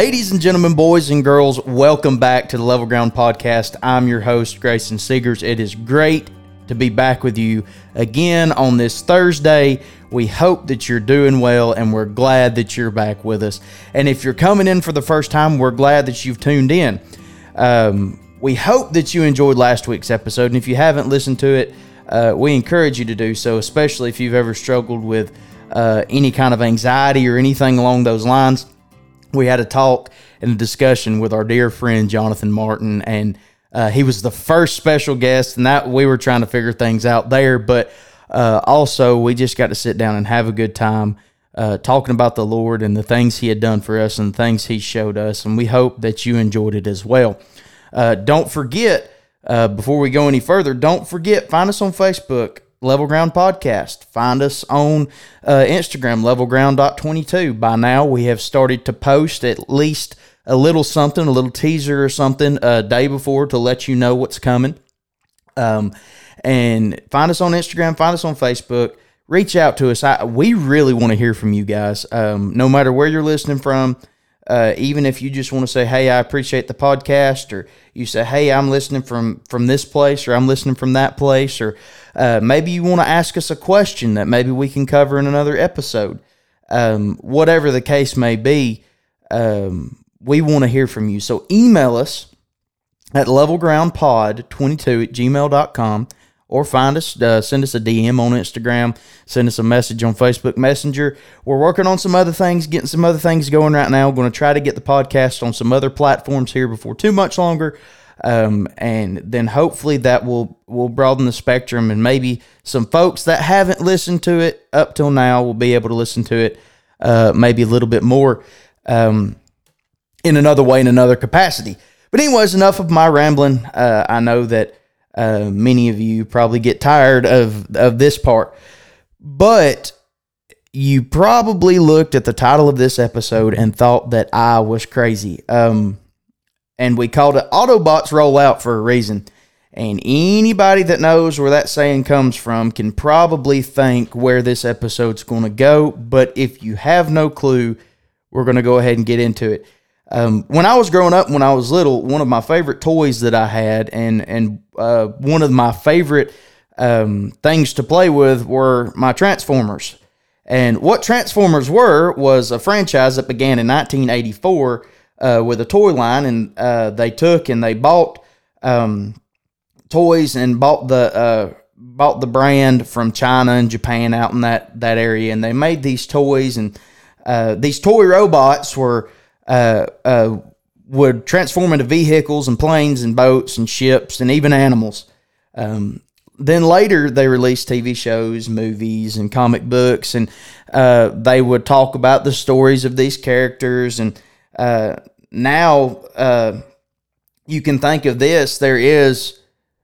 Ladies and gentlemen, boys and girls, welcome back to the Level Ground Podcast. I'm your host, Grayson Seegers. It is great to be back with you again on this Thursday. We hope that you're doing well and we're glad that you're back with us. And if you're coming in for the first time, we're glad that you've tuned in. Um, we hope that you enjoyed last week's episode. And if you haven't listened to it, uh, we encourage you to do so, especially if you've ever struggled with uh, any kind of anxiety or anything along those lines we had a talk and a discussion with our dear friend Jonathan Martin, and uh, he was the first special guest, and that we were trying to figure things out there. But uh, also, we just got to sit down and have a good time uh, talking about the Lord and the things He had done for us and things He showed us, and we hope that you enjoyed it as well. Uh, don't forget, uh, before we go any further, don't forget find us on Facebook Level Ground Podcast. Find us on uh, Instagram, levelground.22. By now, we have started to post at least a little something, a little teaser or something a uh, day before to let you know what's coming. Um, and find us on Instagram, find us on Facebook. Reach out to us. I, we really want to hear from you guys. Um, no matter where you're listening from, uh, even if you just want to say, "Hey, I appreciate the podcast," or you say, "Hey, I'm listening from from this place," or "I'm listening from that place," or uh, maybe you want to ask us a question that maybe we can cover in another episode. Um, whatever the case may be, um, we want to hear from you. So email us at levelgroundpod22 at gmail.com or find us, uh, send us a DM on Instagram, send us a message on Facebook Messenger. We're working on some other things, getting some other things going right now. Going to try to get the podcast on some other platforms here before too much longer. Um, and then hopefully that will will broaden the spectrum and maybe some folks that haven't listened to it up till now will be able to listen to it uh, maybe a little bit more um, in another way in another capacity but anyways enough of my rambling uh, i know that uh, many of you probably get tired of of this part, but you probably looked at the title of this episode and thought that I was crazy. Um, and we called it Autobots Roll Out for a reason. And anybody that knows where that saying comes from can probably think where this episode's going to go. But if you have no clue, we're going to go ahead and get into it. Um, when I was growing up, when I was little, one of my favorite toys that I had, and and uh, one of my favorite um, things to play with were my Transformers. And what Transformers were was a franchise that began in 1984 uh, with a toy line, and uh, they took and they bought um, toys and bought the uh, bought the brand from China and Japan out in that that area, and they made these toys, and uh, these toy robots were uh, uh, would transform into vehicles and planes and boats and ships and even animals. Um, then later they released TV shows, movies, and comic books, and uh, they would talk about the stories of these characters. And uh, now uh, you can think of this: there is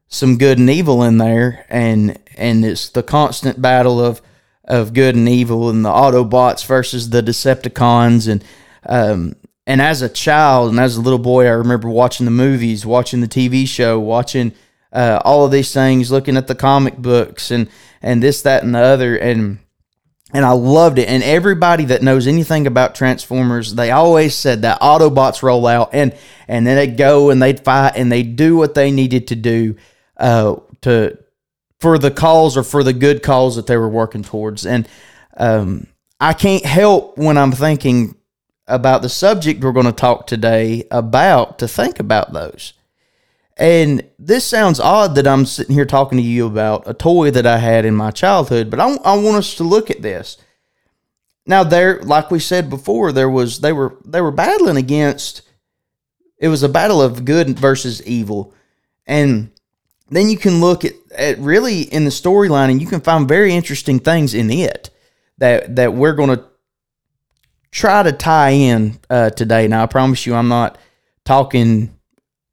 some good and evil in there, and and it's the constant battle of of good and evil, and the Autobots versus the Decepticons, and um, and as a child and as a little boy, I remember watching the movies, watching the TV show, watching uh, all of these things, looking at the comic books and and this, that, and the other, and and I loved it. And everybody that knows anything about Transformers, they always said that Autobots roll out and and then they go and they'd fight and they do what they needed to do uh, to for the cause or for the good cause that they were working towards. And um, I can't help when I'm thinking about the subject we're going to talk today about to think about those. And this sounds odd that I'm sitting here talking to you about a toy that I had in my childhood, but I, I want us to look at this. Now there, like we said before, there was they were they were battling against. It was a battle of good versus evil, and then you can look at, at really in the storyline, and you can find very interesting things in it that that we're going to try to tie in uh, today. Now, I promise you, I'm not talking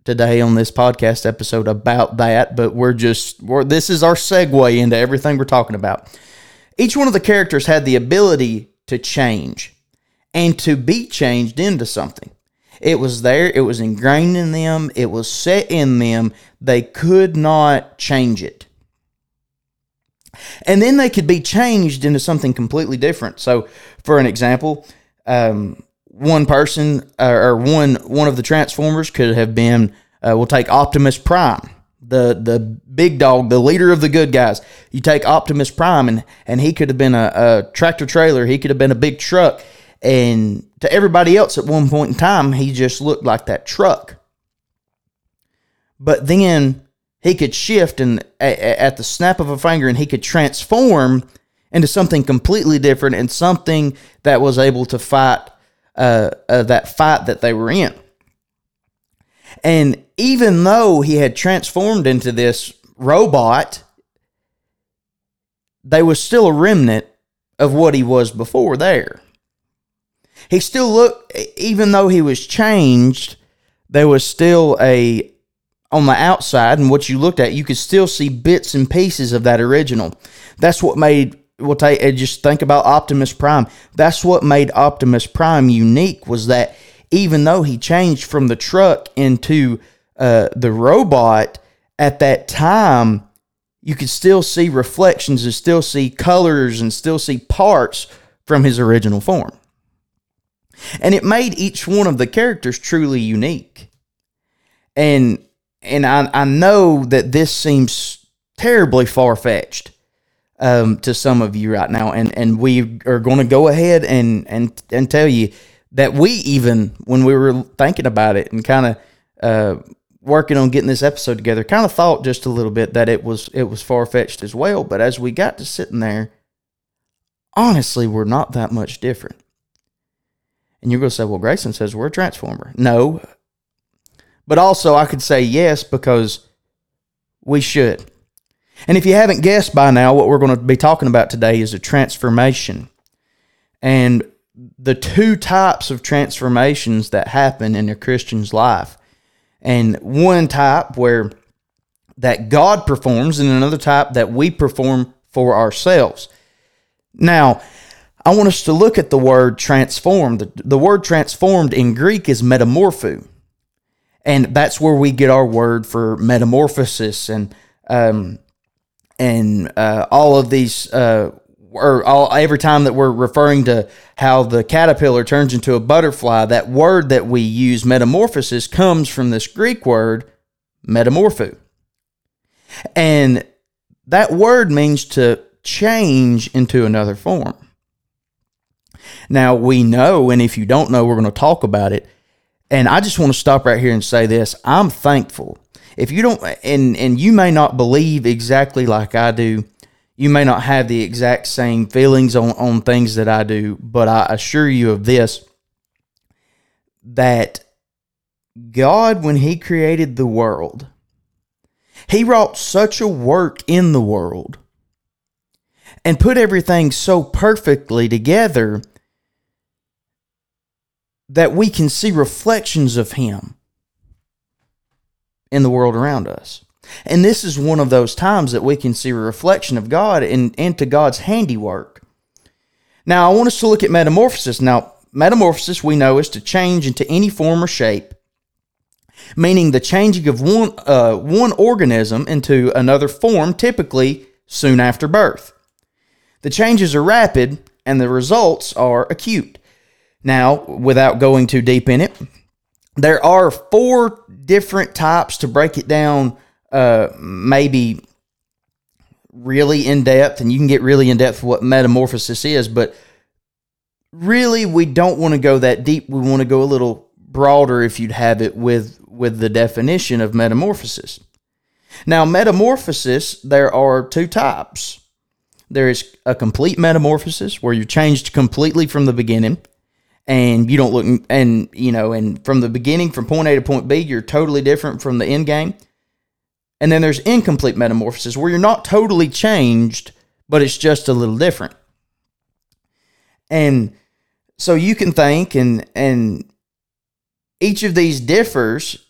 today on this podcast episode about that, but we're just we're, this is our segue into everything we're talking about. Each one of the characters had the ability to change and to be changed into something. It was there, it was ingrained in them, it was set in them. They could not change it. And then they could be changed into something completely different. So, for an example, um, one person uh, or one one of the Transformers could have been. Uh, we'll take Optimus Prime, the the big dog, the leader of the good guys. You take Optimus Prime, and and he could have been a, a tractor trailer. He could have been a big truck. And to everybody else at one point in time, he just looked like that truck. But then he could shift and at the snap of a finger and he could transform into something completely different and something that was able to fight uh, uh, that fight that they were in. And even though he had transformed into this robot, they was still a remnant of what he was before there. He still looked, even though he was changed, there was still a on the outside and what you looked at, you could still see bits and pieces of that original. That's what made we'll take just think about Optimus Prime. That's what made Optimus Prime unique was that even though he changed from the truck into uh, the robot at that time, you could still see reflections and still see colors and still see parts from his original form. And it made each one of the characters truly unique. And and I, I know that this seems terribly far fetched um, to some of you right now, and and we are going to go ahead and and and tell you that we even when we were thinking about it and kind of uh, working on getting this episode together, kind of thought just a little bit that it was it was far fetched as well. But as we got to sitting there, honestly, we're not that much different. And you're going to say, well, Grayson says we're a transformer. No, but also, I could say yes because we should. And if you haven't guessed by now, what we're going to be talking about today is a transformation. And the two types of transformations that happen in a Christian's life. And one type where that God performs, and another type that we perform for ourselves. Now, I want us to look at the word transformed. The, the word transformed in Greek is metamorpho and that's where we get our word for metamorphosis and um, and uh, all of these uh, or all every time that we're referring to how the caterpillar turns into a butterfly, that word that we use metamorphosis comes from this Greek word metamorpho, and that word means to change into another form. Now we know, and if you don't know, we're going to talk about it and I just want to stop right here and say this. I'm thankful. If you don't and and you may not believe exactly like I do, you may not have the exact same feelings on, on things that I do, but I assure you of this that God, when He created the world, He wrought such a work in the world and put everything so perfectly together that we can see reflections of Him in the world around us. And this is one of those times that we can see a reflection of God and into God's handiwork. Now, I want us to look at metamorphosis. Now, metamorphosis we know is to change into any form or shape, meaning the changing of one, uh, one organism into another form, typically soon after birth. The changes are rapid and the results are acute. Now, without going too deep in it, there are four different types to break it down, uh, maybe really in depth, and you can get really in depth what metamorphosis is, but really we don't want to go that deep. We want to go a little broader if you'd have it with with the definition of metamorphosis. Now, metamorphosis, there are two types. There is a complete metamorphosis where you're changed completely from the beginning and you don't look and you know and from the beginning from point A to point B you're totally different from the end game. And then there's incomplete metamorphosis where you're not totally changed but it's just a little different. And so you can think and and each of these differs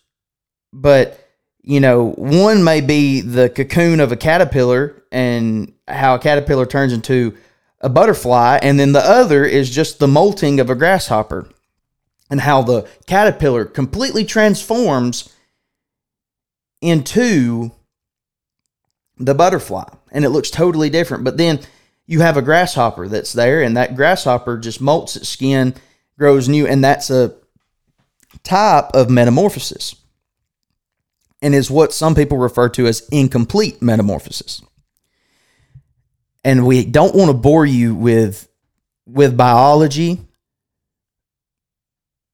but you know one may be the cocoon of a caterpillar and how a caterpillar turns into a butterfly, and then the other is just the molting of a grasshopper, and how the caterpillar completely transforms into the butterfly, and it looks totally different. But then you have a grasshopper that's there, and that grasshopper just molts its skin grows new, and that's a type of metamorphosis and is what some people refer to as incomplete metamorphosis. And we don't want to bore you with with biology,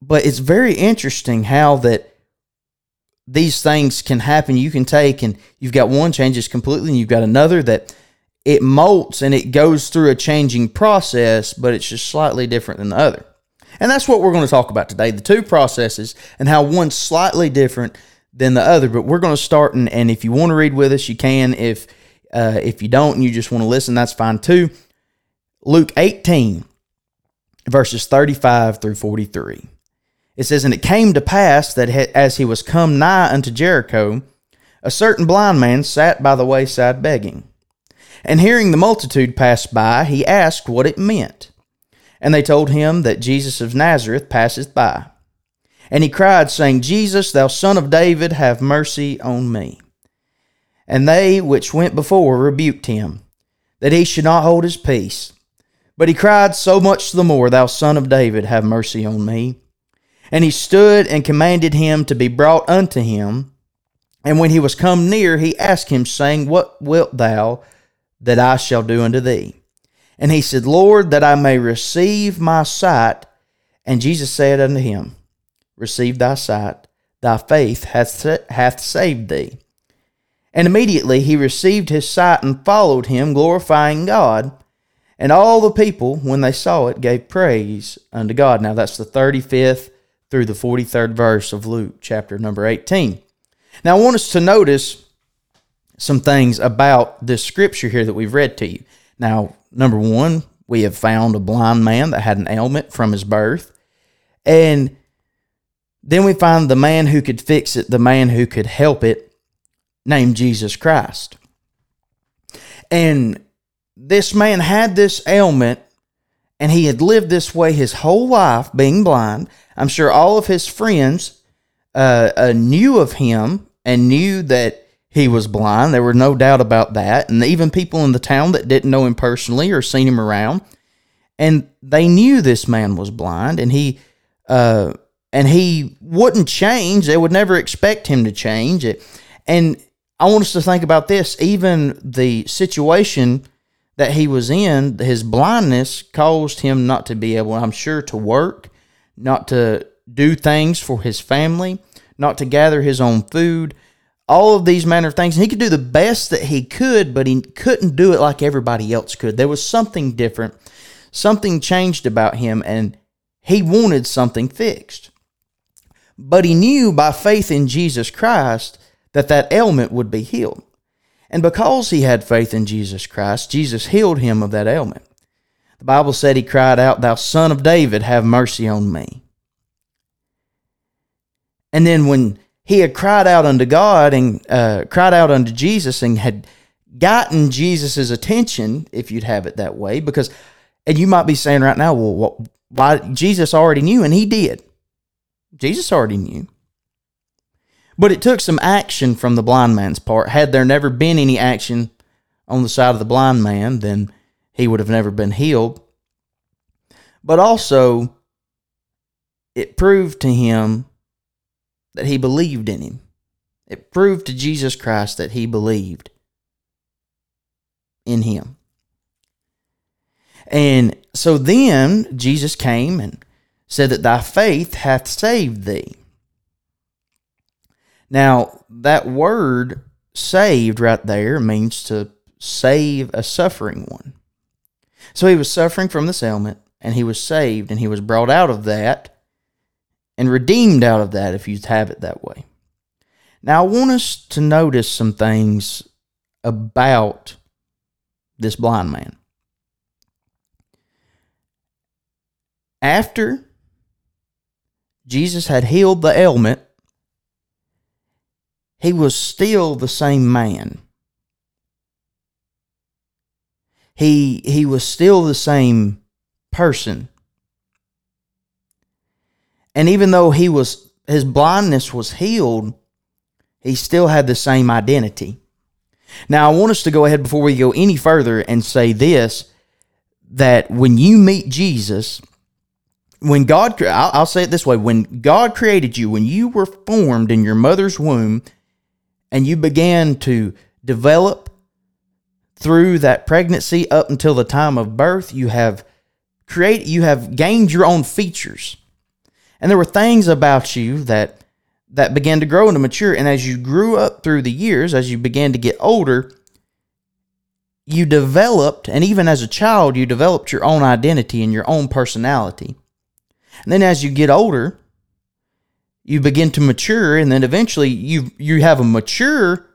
but it's very interesting how that these things can happen. You can take and you've got one changes completely, and you've got another that it molts and it goes through a changing process, but it's just slightly different than the other. And that's what we're going to talk about today the two processes and how one's slightly different than the other. But we're going to start, and, and if you want to read with us, you can. If uh, if you don't and you just want to listen, that's fine too. Luke 18, verses 35 through 43. It says, And it came to pass that as he was come nigh unto Jericho, a certain blind man sat by the wayside begging. And hearing the multitude pass by, he asked what it meant. And they told him that Jesus of Nazareth passeth by. And he cried, saying, Jesus, thou son of David, have mercy on me. And they which went before rebuked him, that he should not hold his peace. But he cried so much the more, Thou son of David, have mercy on me. And he stood and commanded him to be brought unto him. And when he was come near, he asked him, saying, What wilt thou that I shall do unto thee? And he said, Lord, that I may receive my sight. And Jesus said unto him, Receive thy sight, thy faith hath, hath saved thee. And immediately he received his sight and followed him, glorifying God. And all the people, when they saw it, gave praise unto God. Now that's the 35th through the 43rd verse of Luke, chapter number 18. Now I want us to notice some things about this scripture here that we've read to you. Now, number one, we have found a blind man that had an ailment from his birth. And then we find the man who could fix it, the man who could help it, named Jesus Christ. And this man had this ailment and he had lived this way his whole life, being blind. I'm sure all of his friends uh, uh, knew of him and knew that he was blind. There were no doubt about that. And even people in the town that didn't know him personally or seen him around, and they knew this man was blind, and he uh, and he wouldn't change. They would never expect him to change it. And I want us to think about this. Even the situation that he was in, his blindness caused him not to be able, I'm sure, to work, not to do things for his family, not to gather his own food all of these manner of things. And he could do the best that he could, but he couldn't do it like everybody else could. There was something different. Something changed about him, and he wanted something fixed. But he knew by faith in Jesus Christ that that ailment would be healed. And because he had faith in Jesus Christ, Jesus healed him of that ailment. The Bible said he cried out, Thou son of David, have mercy on me. And then when he had cried out unto God and uh, cried out unto Jesus and had gotten Jesus's attention, if you'd have it that way, because, and you might be saying right now, well, what, why Jesus already knew, and he did. Jesus already knew. But it took some action from the blind man's part. Had there never been any action on the side of the blind man, then he would have never been healed. But also, it proved to him that he believed in him. It proved to Jesus Christ that he believed in him. And so then Jesus came and said that thy faith hath saved thee. Now, that word saved right there means to save a suffering one. So he was suffering from this ailment and he was saved and he was brought out of that and redeemed out of that if you have it that way. Now, I want us to notice some things about this blind man. After Jesus had healed the ailment, he was still the same man. He, he was still the same person. And even though he was his blindness was healed, he still had the same identity. Now, I want us to go ahead before we go any further and say this that when you meet Jesus, when God, I'll, I'll say it this way when God created you, when you were formed in your mother's womb and you began to develop through that pregnancy up until the time of birth, you have created, you have gained your own features. And there were things about you that that began to grow and to mature. And as you grew up through the years, as you began to get older, you developed, and even as a child, you developed your own identity and your own personality. And then as you get older, you begin to mature, and then eventually you you have a mature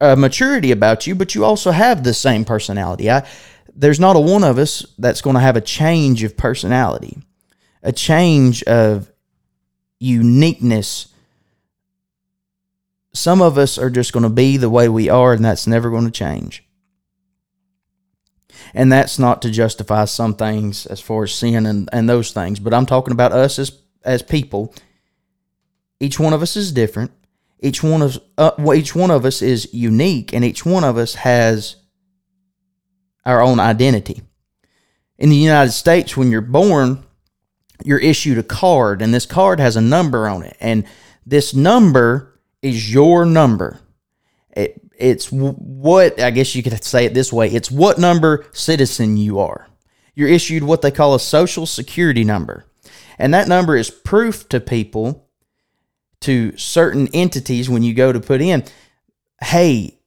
maturity about you, but you also have the same personality. I, there's not a one of us that's going to have a change of personality, a change of uniqueness. Some of us are just going to be the way we are, and that's never going to change. And that's not to justify some things as far as sin and, and those things, but I'm talking about us as as people. Each one of us is different. Each one of uh, each one of us is unique, and each one of us has our own identity. In the United States, when you're born, you're issued a card, and this card has a number on it, and this number is your number. It it's what I guess you could say it this way it's what number citizen you are. You're issued what they call a social security number. And that number is proof to people, to certain entities when you go to put in, hey,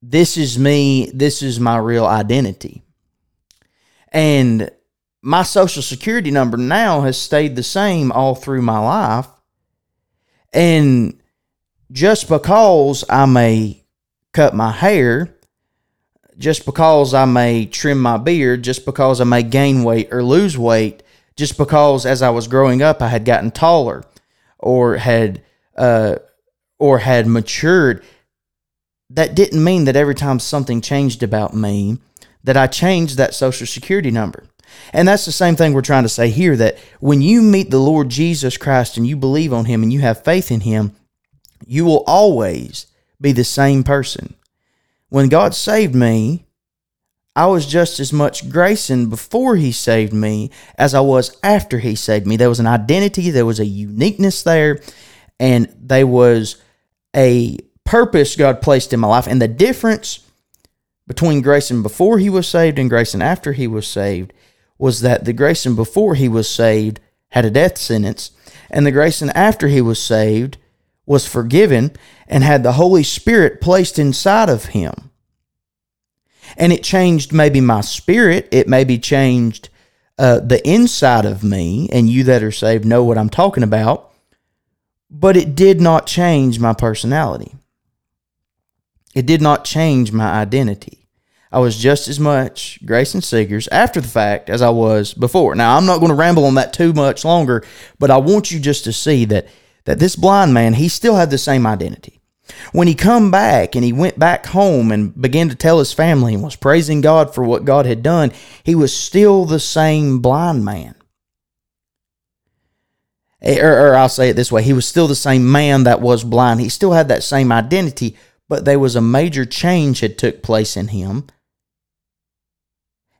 this is me, this is my real identity. And my social security number now has stayed the same all through my life. And just because I may cut my hair, just because I may trim my beard, just because I may gain weight or lose weight, just because as I was growing up I had gotten taller or had uh, or had matured, that didn't mean that every time something changed about me that I changed that social security number. And that's the same thing we're trying to say here that when you meet the Lord Jesus Christ and you believe on him and you have faith in him, you will always be the same person. When God saved me, I was just as much Grayson before He saved me as I was after He saved me. There was an identity, there was a uniqueness there, and there was a purpose God placed in my life. And the difference between Grayson before he was saved and Grayson after he was saved was that the Grayson before he was saved had a death sentence, and the Grayson after he was saved was forgiven and had the Holy Spirit placed inside of him. And it changed maybe my spirit, it maybe changed uh, the inside of me, and you that are saved know what I'm talking about, but it did not change my personality. It did not change my identity. I was just as much Grayson Seegers after the fact as I was before. Now, I'm not going to ramble on that too much longer, but I want you just to see that that this blind man, he still had the same identity. When he come back and he went back home and began to tell his family and was praising God for what God had done, he was still the same blind man. Eh, or, or, I'll say it this way, he was still the same man that was blind. He still had that same identity, but there was a major change had took place in him.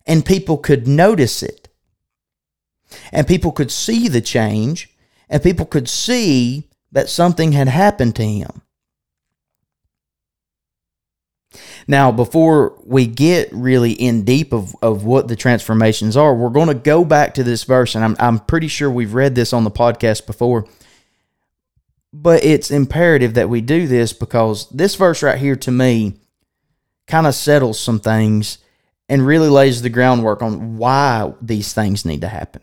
And people could notice it. And people could see the change and people could see that something had happened to him. Now, before we get really in deep of, of what the transformations are, we're going to go back to this verse, and I'm, I'm pretty sure we've read this on the podcast before. But it's imperative that we do this because this verse right here to me kind of settles some things and really lays the groundwork on why these things need to happen.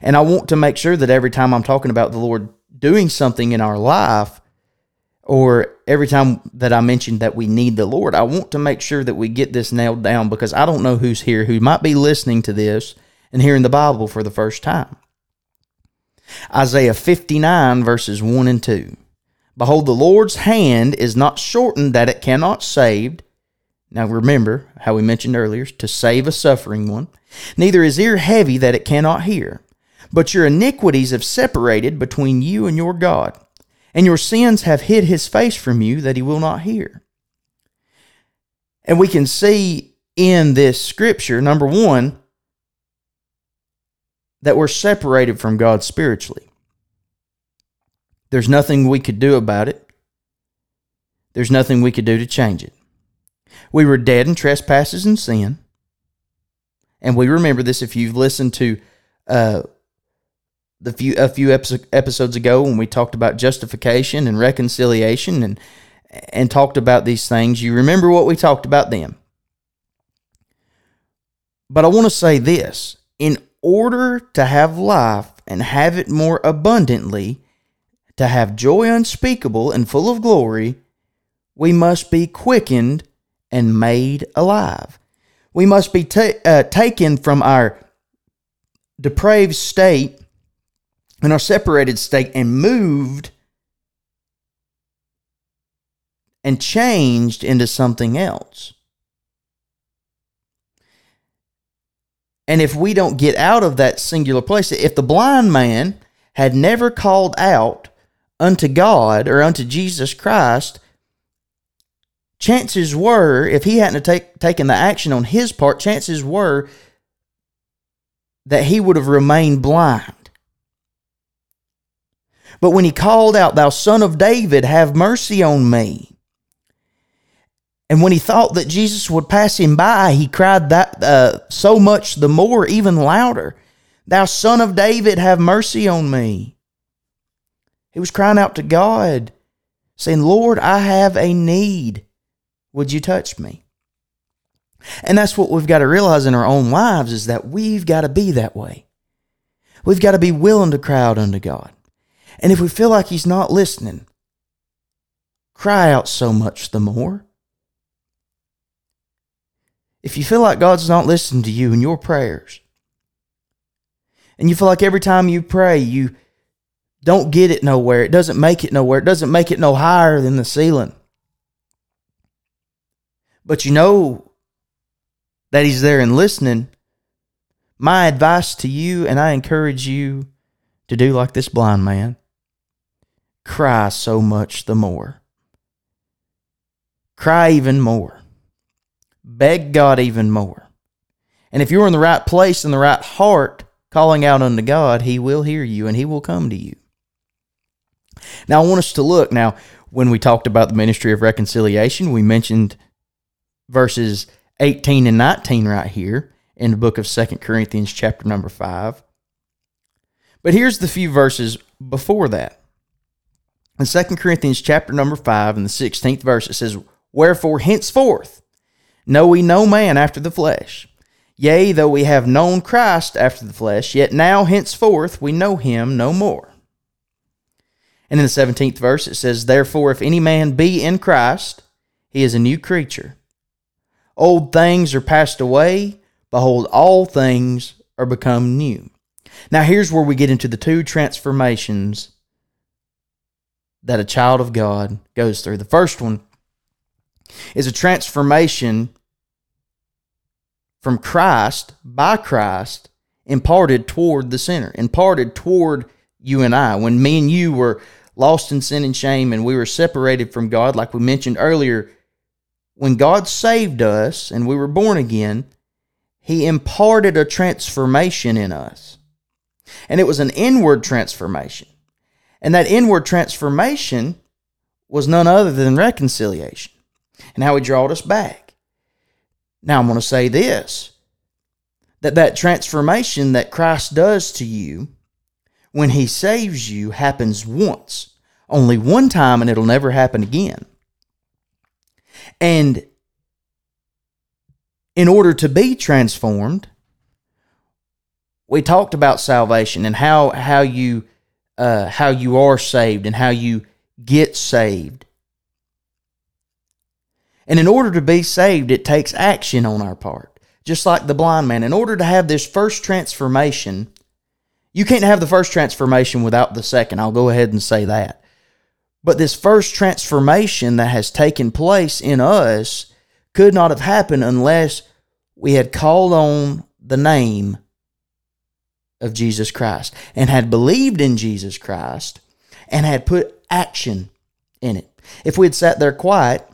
And I want to make sure that every time I'm talking about the Lord doing something in our life, or every time that I mention that we need the Lord, I want to make sure that we get this nailed down because I don't know who's here who might be listening to this and hearing the Bible for the first time. Isaiah 59, verses 1 and 2. Behold, the Lord's hand is not shortened that it cannot save. Now remember how we mentioned earlier to save a suffering one. Neither is ear heavy that it cannot hear. But your iniquities have separated between you and your God, and your sins have hid his face from you that he will not hear. And we can see in this scripture, number one, that we're separated from God spiritually. There's nothing we could do about it. There's nothing we could do to change it. We were dead in trespasses and sin. And we remember this if you've listened to uh, the few a few episodes ago when we talked about justification and reconciliation and and talked about these things. You remember what we talked about then. But I want to say this in order to have life and have it more abundantly, to have joy unspeakable and full of glory, we must be quickened and made alive. We must be ta- uh, taken from our depraved state and our separated state and moved and changed into something else. And if we don't get out of that singular place, if the blind man had never called out unto God or unto Jesus Christ, chances were, if he hadn't take, taken the action on his part, chances were that he would have remained blind. But when he called out, Thou son of David, have mercy on me. And when he thought that Jesus would pass him by, he cried that uh, so much the more, even louder, Thou son of David, have mercy on me. He was crying out to God, saying, Lord, I have a need. Would you touch me? And that's what we've got to realize in our own lives is that we've got to be that way. We've got to be willing to cry out unto God. And if we feel like He's not listening, cry out so much the more. If you feel like God's not listening to you in your prayers, and you feel like every time you pray, you don't get it nowhere, it doesn't make it nowhere, it doesn't make it no higher than the ceiling. But you know that He's there and listening. My advice to you, and I encourage you to do like this blind man cry so much the more. Cry even more. Beg God even more. And if you're in the right place in the right heart, calling out unto God, He will hear you and He will come to you. Now, I want us to look. Now, when we talked about the ministry of reconciliation, we mentioned verses 18 and 19 right here in the book of Second Corinthians, chapter number 5. But here's the few verses before that. In Second Corinthians, chapter number 5, in the 16th verse, it says, Wherefore henceforth know we no man after the flesh. Yea, though we have known Christ after the flesh, yet now henceforth we know him no more. And in the 17th verse, it says, Therefore, if any man be in Christ, he is a new creature. Old things are passed away. Behold, all things are become new. Now, here's where we get into the two transformations that a child of God goes through. The first one is a transformation from Christ, by Christ, imparted toward the sinner, imparted toward you and I. When me and you were lost in sin and shame and we were separated from God, like we mentioned earlier, when God saved us and we were born again, He imparted a transformation in us. And it was an inward transformation. And that inward transformation was none other than reconciliation and how He drawed us back. Now, I'm going to say this that that transformation that Christ does to you when He saves you happens once, only one time, and it'll never happen again. And in order to be transformed, we talked about salvation and how how you uh, how you are saved and how you get saved. And in order to be saved, it takes action on our part. Just like the blind man, in order to have this first transformation, you can't have the first transformation without the second. I'll go ahead and say that. But this first transformation that has taken place in us could not have happened unless we had called on the name of Jesus Christ and had believed in Jesus Christ and had put action in it. If we had sat there quiet,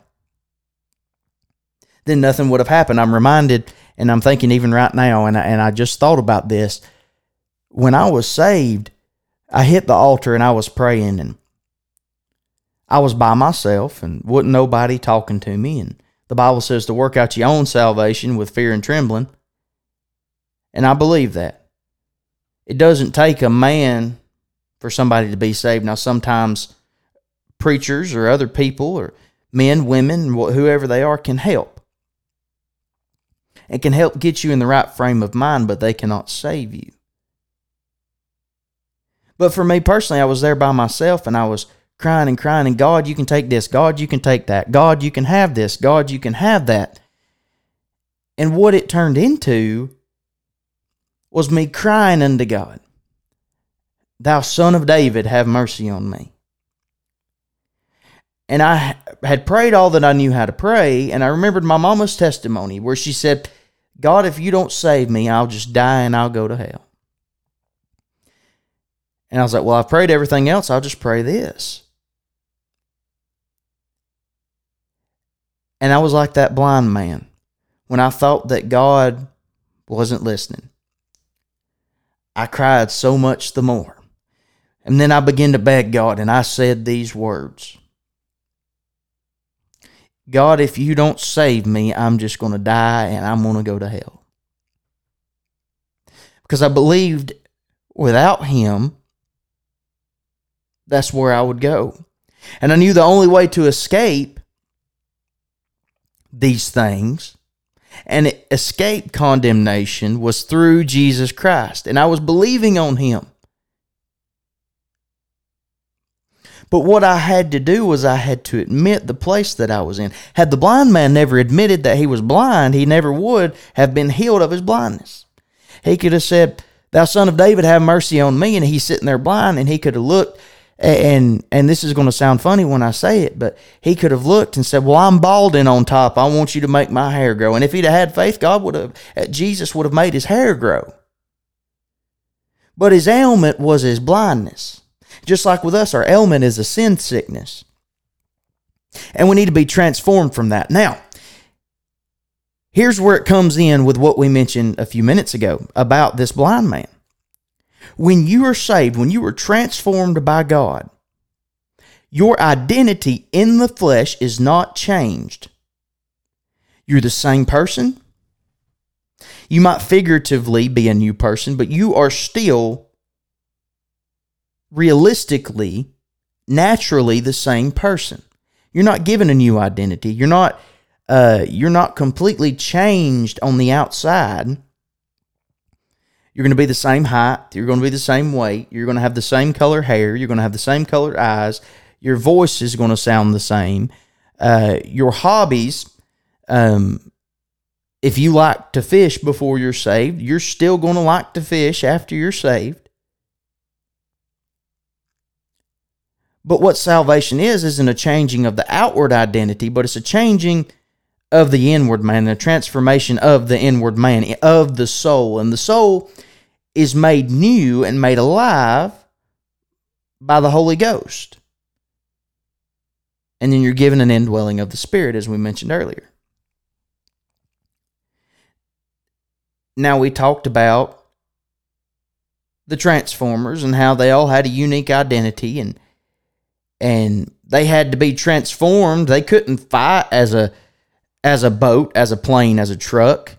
then nothing would have happened. I'm reminded, and I'm thinking even right now, and I, and I just thought about this when I was saved, I hit the altar and I was praying and I was by myself and wasn't nobody talking to me. And the Bible says to work out your own salvation with fear and trembling. And I believe that. It doesn't take a man for somebody to be saved. Now, sometimes preachers or other people or men, women, whoever they are can help. And can help get you in the right frame of mind, but they cannot save you. But for me personally, I was there by myself and I was crying and crying, and God, you can take this. God, you can take that. God, you can have this. God, you can have that. And what it turned into was me crying unto God, Thou son of David, have mercy on me. And I had prayed all that I knew how to pray, and I remembered my mama's testimony where she said, God, if you don't save me, I'll just die and I'll go to hell. And I was like, well, I've prayed everything else. I'll just pray this. And I was like that blind man when I thought that God wasn't listening. I cried so much the more. And then I began to beg God, and I said these words God, if you don't save me, I'm just going to die and I'm going to go to hell. Because I believed without Him, that's where I would go. And I knew the only way to escape these things and escape condemnation was through Jesus Christ. And I was believing on Him. But what I had to do was I had to admit the place that I was in. Had the blind man never admitted that he was blind, he never would have been healed of his blindness. He could have said, Thou son of David, have mercy on me. And he's sitting there blind, and he could have looked and and this is going to sound funny when I say it, but he could have looked and said, "Well, I'm balding on top. I want you to make my hair grow." And if he'd have had faith, God would have uh, Jesus would have made his hair grow. But his ailment was his blindness. Just like with us, our ailment is a sin sickness. And we need to be transformed from that. Now, here's where it comes in with what we mentioned a few minutes ago about this blind man. When you are saved, when you are transformed by God, your identity in the flesh is not changed. You're the same person. You might figuratively be a new person, but you are still realistically, naturally the same person. You're not given a new identity. You're not uh, you're not completely changed on the outside. You're going to be the same height. You're going to be the same weight. You're going to have the same color hair. You're going to have the same colored eyes. Your voice is going to sound the same. Uh, your hobbies, um, if you like to fish before you're saved, you're still going to like to fish after you're saved. But what salvation is, isn't a changing of the outward identity, but it's a changing of the inward man, the transformation of the inward man, of the soul. And the soul is made new and made alive by the Holy Ghost. And then you're given an indwelling of the Spirit, as we mentioned earlier. Now, we talked about the Transformers and how they all had a unique identity and and they had to be transformed. They couldn't fight as a as a boat, as a plane, as a truck.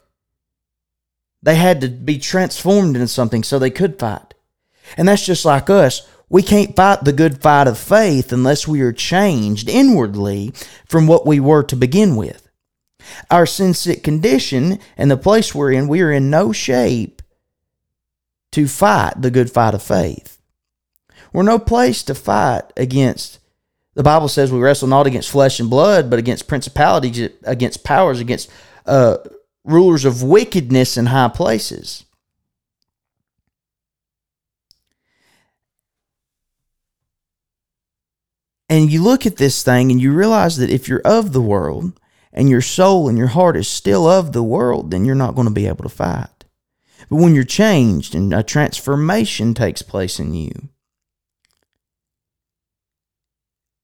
They had to be transformed into something so they could fight. And that's just like us. We can't fight the good fight of faith unless we are changed inwardly from what we were to begin with. Our sin sick condition and the place we're in, we are in no shape to fight the good fight of faith. We're no place to fight against. The Bible says we wrestle not against flesh and blood, but against principalities, against powers, against uh, rulers of wickedness in high places. And you look at this thing and you realize that if you're of the world and your soul and your heart is still of the world, then you're not going to be able to fight. But when you're changed and a transformation takes place in you,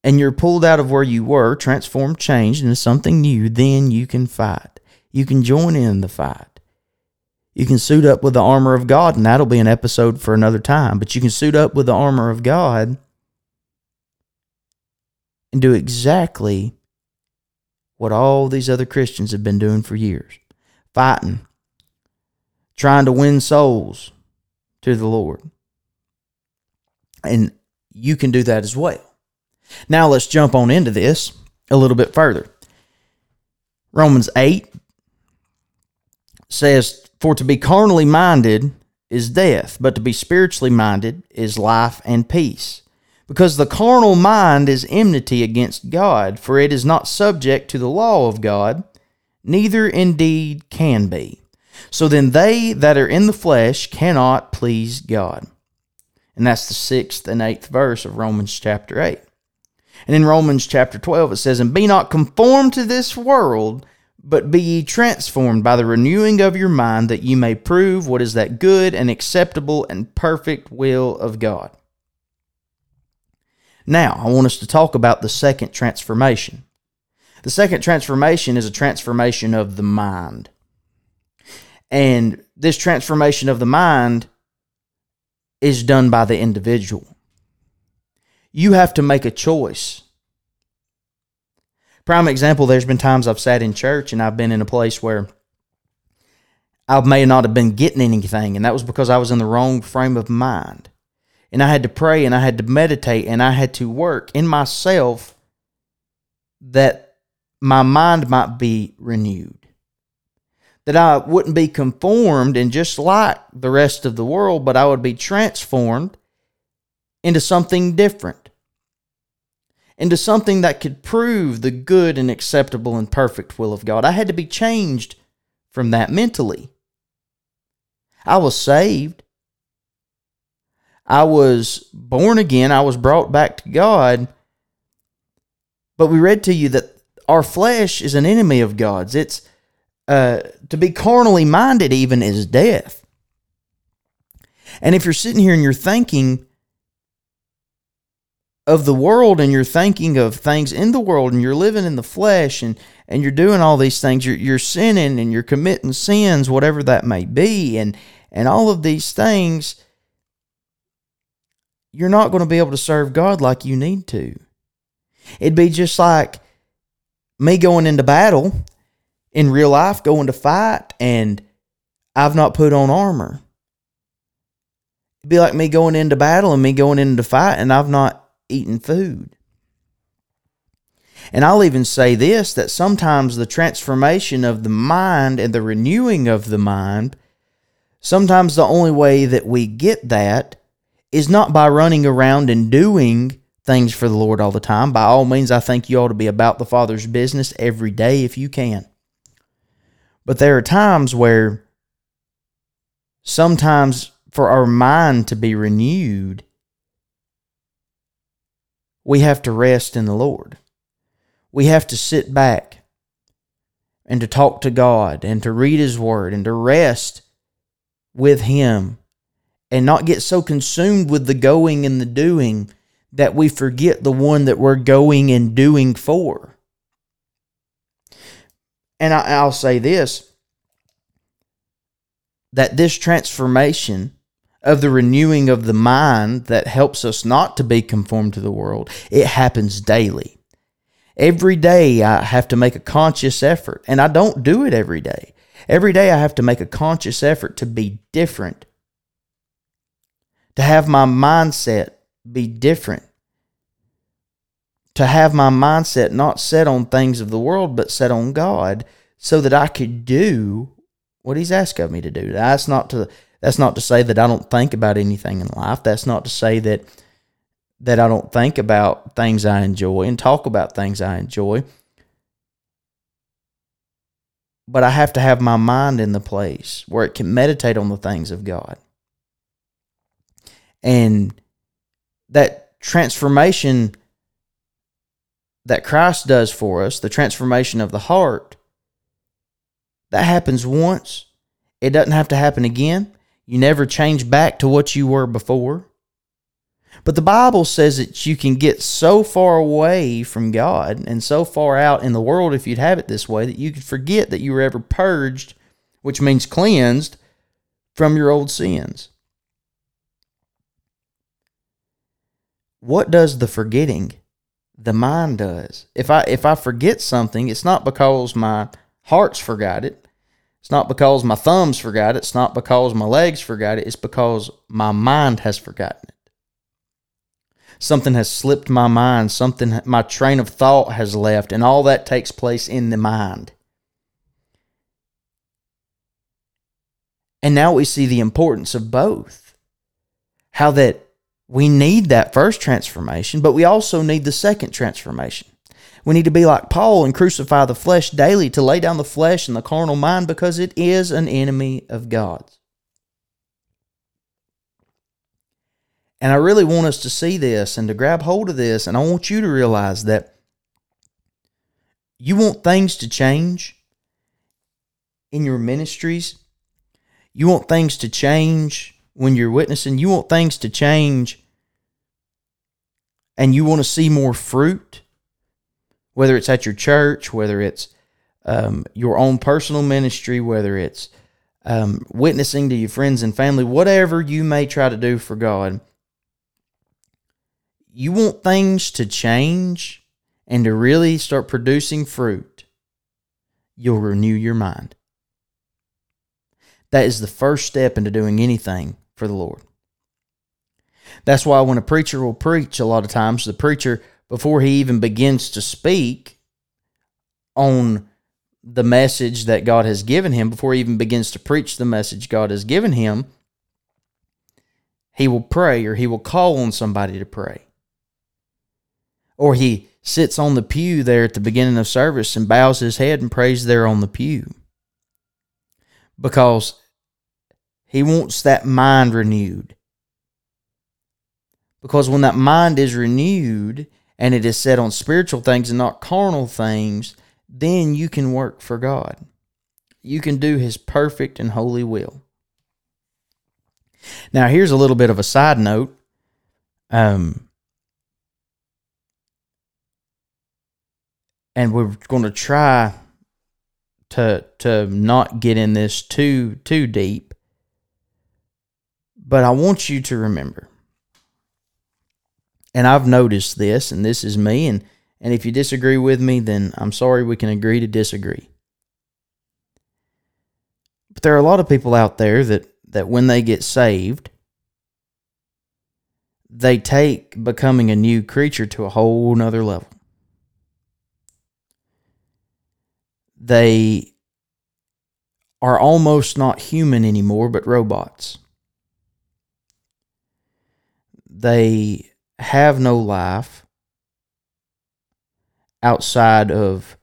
and you're pulled out of where you were, transformed, changed into something new, then you can fight. You can join in the fight. You can suit up with the armor of God, and that'll be an episode for another time. But you can suit up with the armor of God and do exactly what all these other Christians have been doing for years fighting, trying to win souls to the Lord. And you can do that as well. Now let's jump on into this a little bit further. Romans 8 says, For to be carnally minded is death, but to be spiritually minded is life and peace. Because the carnal mind is enmity against God, for it is not subject to the law of God, neither indeed can be. So then they that are in the flesh cannot please God. And that's the sixth and eighth verse of Romans chapter 8. And in Romans chapter 12, it says, And be not conformed to this world, but be ye transformed by the renewing of your mind, that ye may prove what is that good and acceptable and perfect will of God. Now, I want us to talk about the second transformation. The second transformation is a transformation of the mind. And this transformation of the mind is done by the individual. You have to make a choice. Prime example, there's been times I've sat in church and I've been in a place where I may not have been getting anything, and that was because I was in the wrong frame of mind. And I had to pray and I had to meditate and I had to work in myself that my mind might be renewed. That I wouldn't be conformed and just like the rest of the world, but I would be transformed into something different, into something that could prove the good and acceptable and perfect will of God. I had to be changed from that mentally. I was saved. I was born again. I was brought back to God. But we read to you that our flesh is an enemy of God's. It's uh, to be carnally minded, even is death. And if you're sitting here and you're thinking, of the world and you're thinking of things in the world and you're living in the flesh and and you're doing all these things you're you're sinning and you're committing sins whatever that may be and and all of these things you're not going to be able to serve God like you need to. It'd be just like me going into battle in real life going to fight and I've not put on armor. It'd be like me going into battle and me going into fight and I've not eating food. And I'll even say this that sometimes the transformation of the mind and the renewing of the mind, sometimes the only way that we get that is not by running around and doing things for the Lord all the time. By all means, I think you ought to be about the Father's business every day if you can. But there are times where sometimes for our mind to be renewed, we have to rest in the Lord. We have to sit back and to talk to God and to read His Word and to rest with Him and not get so consumed with the going and the doing that we forget the one that we're going and doing for. And I, will say this that this transformation of the renewing of the mind that helps us not to be conformed to the world, it happens daily. Every day I have to make a conscious effort, and I don't do it every day. Every day I have to make a conscious effort to be different, to have my mindset be different, to have my mindset not set on things of the world, but set on God, so that I could do what He's asked of me to do. That's not to that's not to say that I don't think about anything in life. That's not to say that that I don't think about things I enjoy and talk about things I enjoy. But I have to have my mind in the place where it can meditate on the things of God. And that transformation that Christ does for us, the transformation of the heart, that happens once. It doesn't have to happen again. You never change back to what you were before. But the Bible says that you can get so far away from God and so far out in the world if you'd have it this way that you could forget that you were ever purged, which means cleansed, from your old sins. What does the forgetting? The mind does. If I if I forget something, it's not because my heart's forgot it. It's not because my thumbs forgot it. It's not because my legs forgot it. It's because my mind has forgotten it. Something has slipped my mind. Something, my train of thought has left, and all that takes place in the mind. And now we see the importance of both. How that we need that first transformation, but we also need the second transformation. We need to be like Paul and crucify the flesh daily to lay down the flesh and the carnal mind because it is an enemy of God's. And I really want us to see this and to grab hold of this. And I want you to realize that you want things to change in your ministries. You want things to change when you're witnessing. You want things to change and you want to see more fruit whether it's at your church, whether it's um, your own personal ministry, whether it's um, witnessing to your friends and family, whatever you may try to do for God, you want things to change and to really start producing fruit, you'll renew your mind. That is the first step into doing anything for the Lord. That's why when a preacher will preach, a lot of times the preacher before he even begins to speak on the message that God has given him, before he even begins to preach the message God has given him, he will pray or he will call on somebody to pray. Or he sits on the pew there at the beginning of service and bows his head and prays there on the pew. Because he wants that mind renewed. Because when that mind is renewed, and it is set on spiritual things and not carnal things, then you can work for God. You can do His perfect and holy will. Now, here's a little bit of a side note. Um, and we're going to try to to not get in this too too deep. But I want you to remember and I've noticed this, and this is me, and, and if you disagree with me, then I'm sorry we can agree to disagree. But there are a lot of people out there that, that when they get saved, they take becoming a new creature to a whole nother level. They are almost not human anymore, but robots. They have no life outside of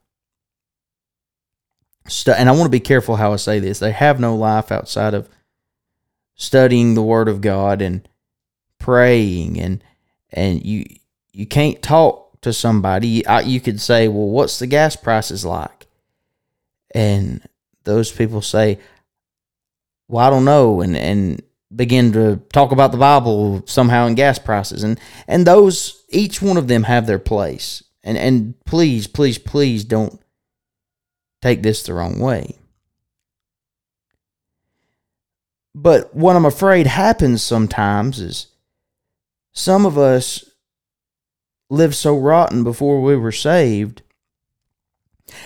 stu- and I want to be careful how I say this. They have no life outside of studying the word of God and praying and and you you can't talk to somebody. I, you could say, "Well, what's the gas prices like?" And those people say, "Well, I don't know." And and begin to talk about the Bible somehow in gas prices. And and those each one of them have their place. And and please, please, please don't take this the wrong way. But what I'm afraid happens sometimes is some of us lived so rotten before we were saved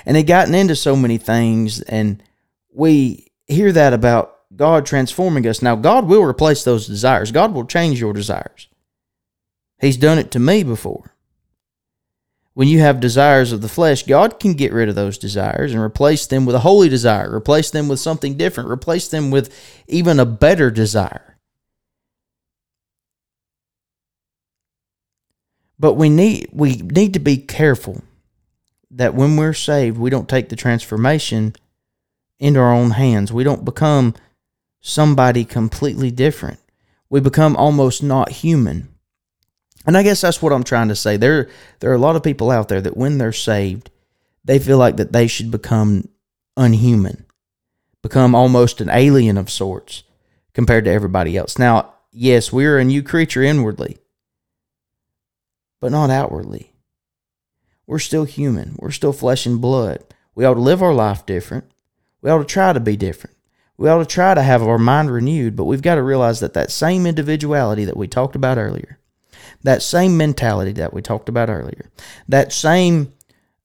and had gotten into so many things and we hear that about God transforming us. Now, God will replace those desires. God will change your desires. He's done it to me before. When you have desires of the flesh, God can get rid of those desires and replace them with a holy desire, replace them with something different, replace them with even a better desire. But we need we need to be careful that when we're saved, we don't take the transformation into our own hands. We don't become somebody completely different. We become almost not human. And I guess that's what I'm trying to say. There there are a lot of people out there that when they're saved, they feel like that they should become unhuman, become almost an alien of sorts compared to everybody else. Now, yes, we're a new creature inwardly, but not outwardly. We're still human. We're still flesh and blood. We ought to live our life different. We ought to try to be different. We ought to try to have our mind renewed, but we've got to realize that that same individuality that we talked about earlier, that same mentality that we talked about earlier, that same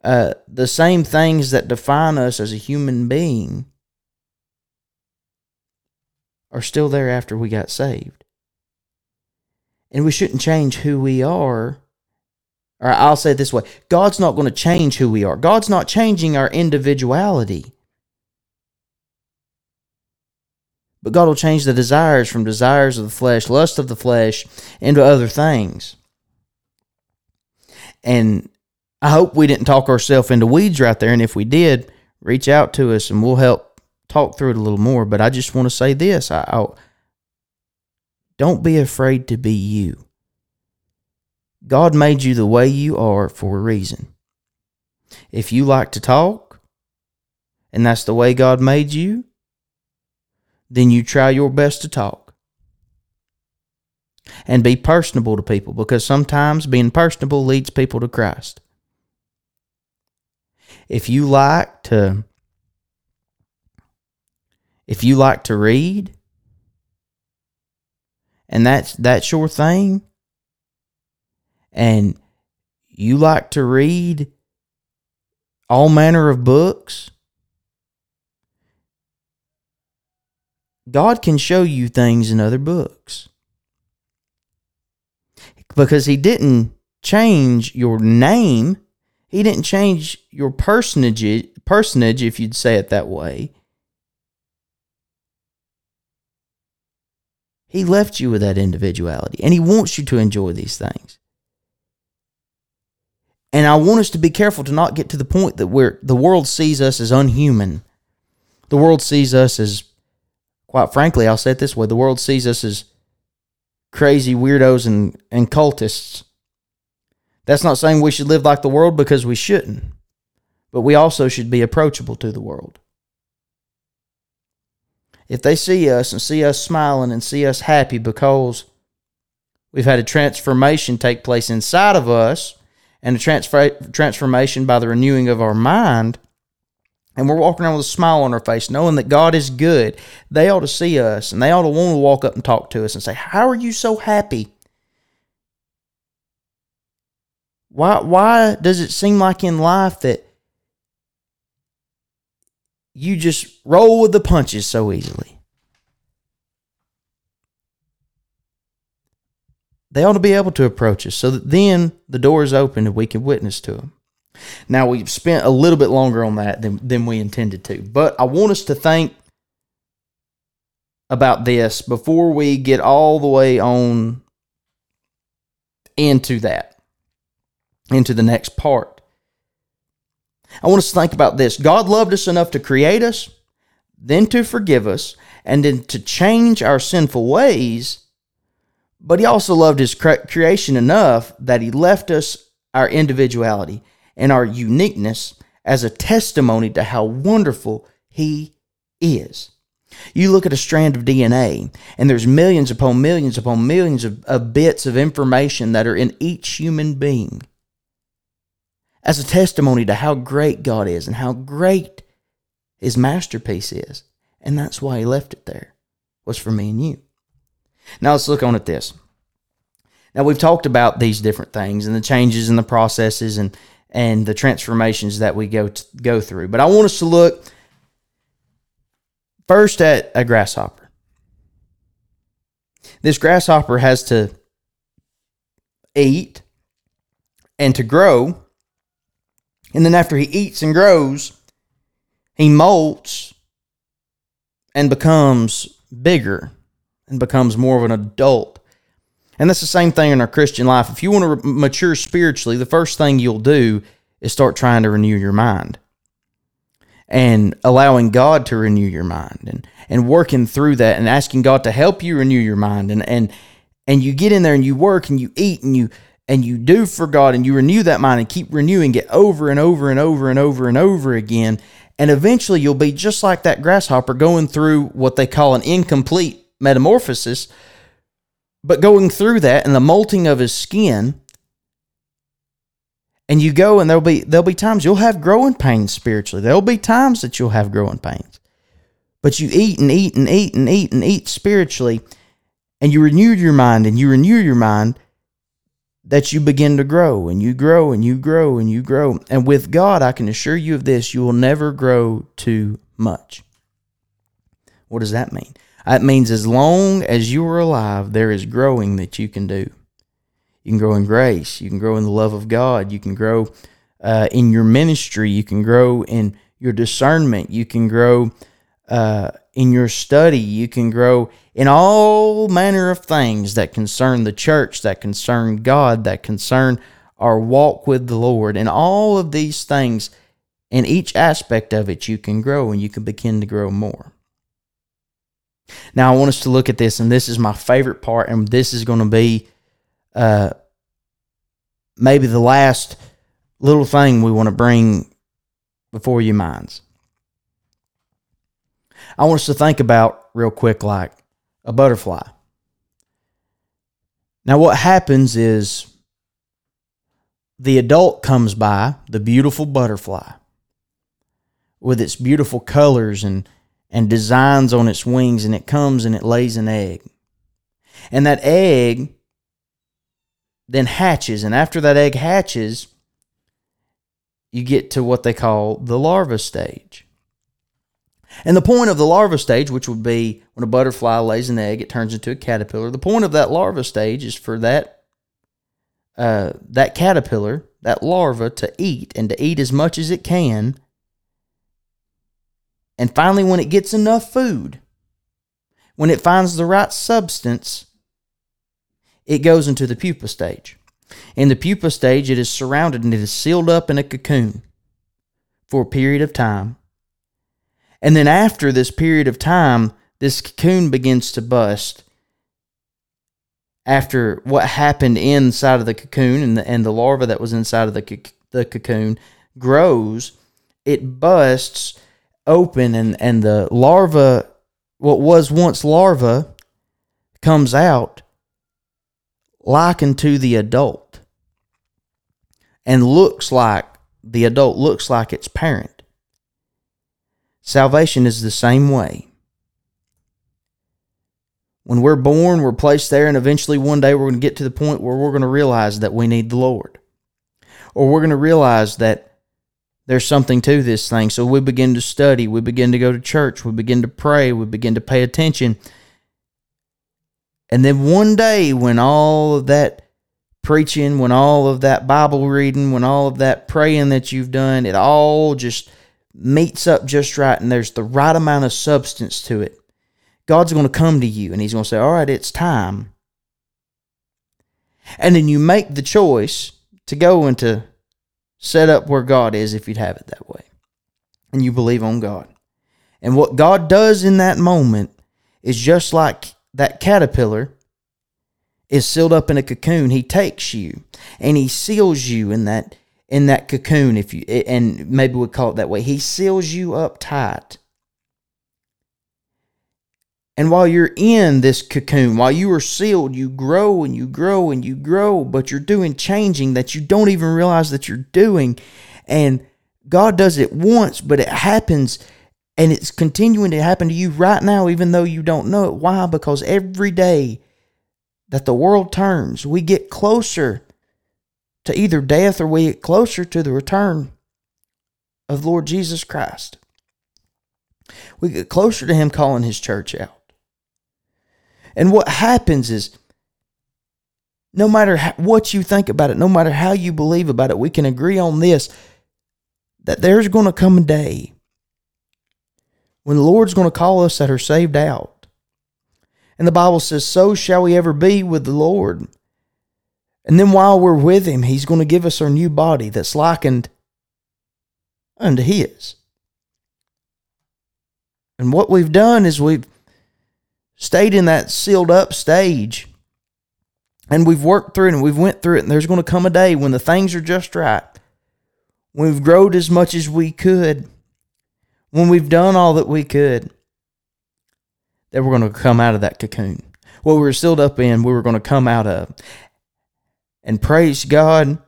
uh, the same things that define us as a human being are still there after we got saved. And we shouldn't change who we are. Or I'll say it this way God's not going to change who we are, God's not changing our individuality. But God will change the desires from desires of the flesh, lust of the flesh, into other things. And I hope we didn't talk ourselves into weeds right there. And if we did, reach out to us and we'll help talk through it a little more. But I just want to say this I, I don't be afraid to be you. God made you the way you are for a reason. If you like to talk, and that's the way God made you, then you try your best to talk. And be personable to people because sometimes being personable leads people to Christ. If you like to if you like to read and that's that's your thing and you like to read all manner of books God can show you things in other books. Because he didn't change your name, he didn't change your personage personage if you'd say it that way. He left you with that individuality and he wants you to enjoy these things. And I want us to be careful to not get to the point that where the world sees us as unhuman. The world sees us as quite frankly, I'll say it this way the world sees us as crazy weirdos and, and cultists. That's not saying we should live like the world because we shouldn't, but we also should be approachable to the world. If they see us and see us smiling and see us happy because we've had a transformation take place inside of us and a transfer, transformation by the renewing of our mind, and we're walking around with a smile on our face, knowing that God is good, they ought to see us and they ought to want to walk up and talk to us and say, How are you so happy? Why, why does it seem like in life that you just roll with the punches so easily? They ought to be able to approach us so that then the door is open and we can witness to them. Now we've spent a little bit longer on that than, than we intended to, but I want us to think about this before we get all the way on into that, into the next part. I want us to think about this. God loved us enough to create us, then to forgive us, and then to change our sinful ways. But He also loved His creation enough that He left us our individuality and our uniqueness as a testimony to how wonderful He is. You look at a strand of DNA, and there's millions upon millions upon millions of, of bits of information that are in each human being as a testimony to how great God is and how great His masterpiece is. And that's why He left it there, was for me and you. Now let's look on at this. Now we've talked about these different things and the changes and the processes and and the transformations that we go to, go through. But I want us to look first at a grasshopper. This grasshopper has to eat and to grow. And then after he eats and grows, he molts and becomes bigger and becomes more of an adult. And that's the same thing in our Christian life. If you want to mature spiritually, the first thing you'll do is start trying to renew your mind and allowing God to renew your mind and, and working through that and asking God to help you renew your mind. And, and, and you get in there and you work and you eat and you, and you do for God and you renew that mind and keep renewing it over and over and over and over and over again. And eventually you'll be just like that grasshopper going through what they call an incomplete metamorphosis but going through that and the molting of his skin, and you go and there'll be there'll be times you'll have growing pains spiritually. There'll be times that you'll have growing pains. but you eat and eat and eat and eat and eat spiritually, and you renew your mind and you renew your mind, that you begin to grow and you grow and you grow and you grow. And with God, I can assure you of this you will never grow too much. What does that mean? That means as long as you are alive, there is growing that you can do. You can grow in grace. You can grow in the love of God. You can grow uh, in your ministry. You can grow in your discernment. You can grow uh, in your study. You can grow in all manner of things that concern the church, that concern God, that concern our walk with the Lord. And all of these things, in each aspect of it, you can grow and you can begin to grow more. Now, I want us to look at this, and this is my favorite part, and this is going to be uh, maybe the last little thing we want to bring before your minds. I want us to think about real quick like a butterfly. Now, what happens is the adult comes by, the beautiful butterfly, with its beautiful colors and, and designs on its wings, and it comes and it lays an egg. And that egg then hatches. And after that egg hatches, you get to what they call the larva stage. And the point of the larva stage, which would be when a butterfly lays an egg, it turns into a caterpillar. The point of that larva stage is for that uh, that caterpillar, that larva, to eat and to eat as much as it can. And finally, when it gets enough food, when it finds the right substance, it goes into the pupa stage. In the pupa stage, it is surrounded and it is sealed up in a cocoon for a period of time and then after this period of time, this cocoon begins to bust. After what happened inside of the cocoon and the, and the larva that was inside of the, the cocoon grows, it busts open and, and the larva, what was once larva, comes out likened to the adult and looks like the adult looks like its parent. Salvation is the same way. When we're born, we're placed there, and eventually one day we're going to get to the point where we're going to realize that we need the Lord. Or we're going to realize that there's something to this thing. So we begin to study, we begin to go to church, we begin to pray, we begin to pay attention. And then one day, when all of that preaching, when all of that Bible reading, when all of that praying that you've done, it all just meets up just right and there's the right amount of substance to it, God's going to come to you and He's going to say, All right, it's time. And then you make the choice to go and to set up where God is if you'd have it that way. And you believe on God. And what God does in that moment is just like that caterpillar is sealed up in a cocoon. He takes you and he seals you in that in that cocoon if you and maybe we call it that way he seals you up tight and while you're in this cocoon while you are sealed you grow and you grow and you grow but you're doing changing that you don't even realize that you're doing and god does it once but it happens and it's continuing to happen to you right now even though you don't know it why because every day that the world turns we get closer to either death or we get closer to the return of Lord Jesus Christ. We get closer to Him calling His church out. And what happens is, no matter what you think about it, no matter how you believe about it, we can agree on this that there's going to come a day when the Lord's going to call us that are saved out. And the Bible says, So shall we ever be with the Lord. And then while we're with him, he's going to give us our new body that's likened unto his. And what we've done is we've stayed in that sealed up stage. And we've worked through it and we've went through it and there's going to come a day when the things are just right when we've grown as much as we could when we've done all that we could that we're going to come out of that cocoon. What we were sealed up in we were going to come out of. And praise God,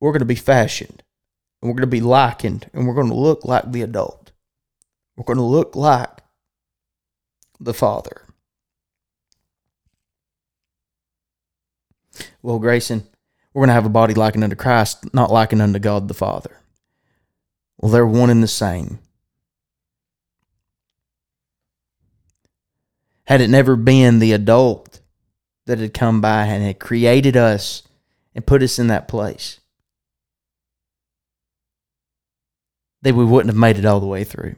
we're going to be fashioned and we're going to be likened and we're going to look like the adult. We're going to look like the Father. Well, Grayson, we're going to have a body likened unto Christ, not likened unto God the Father. Well, they're one and the same. Had it never been the adult that had come by and had created us and put us in that place, that we wouldn't have made it all the way through.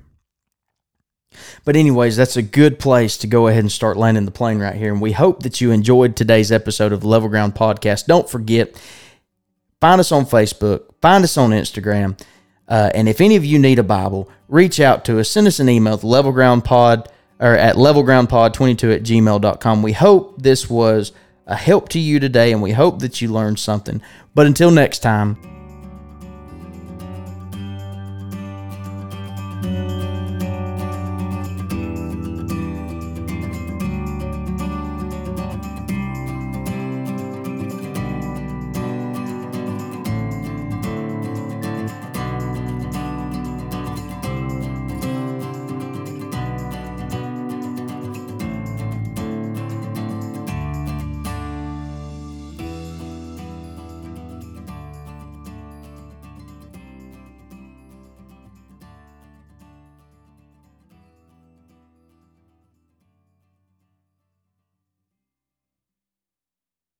But, anyways, that's a good place to go ahead and start landing the plane right here. And we hope that you enjoyed today's episode of the Level Ground Podcast. Don't forget, find us on Facebook, find us on Instagram. Uh, and if any of you need a Bible, reach out to us. Send us an email to levelgroundpod or at levelgroundpod22 at gmail.com. We hope this was a help to you today and we hope that you learned something. But until next time,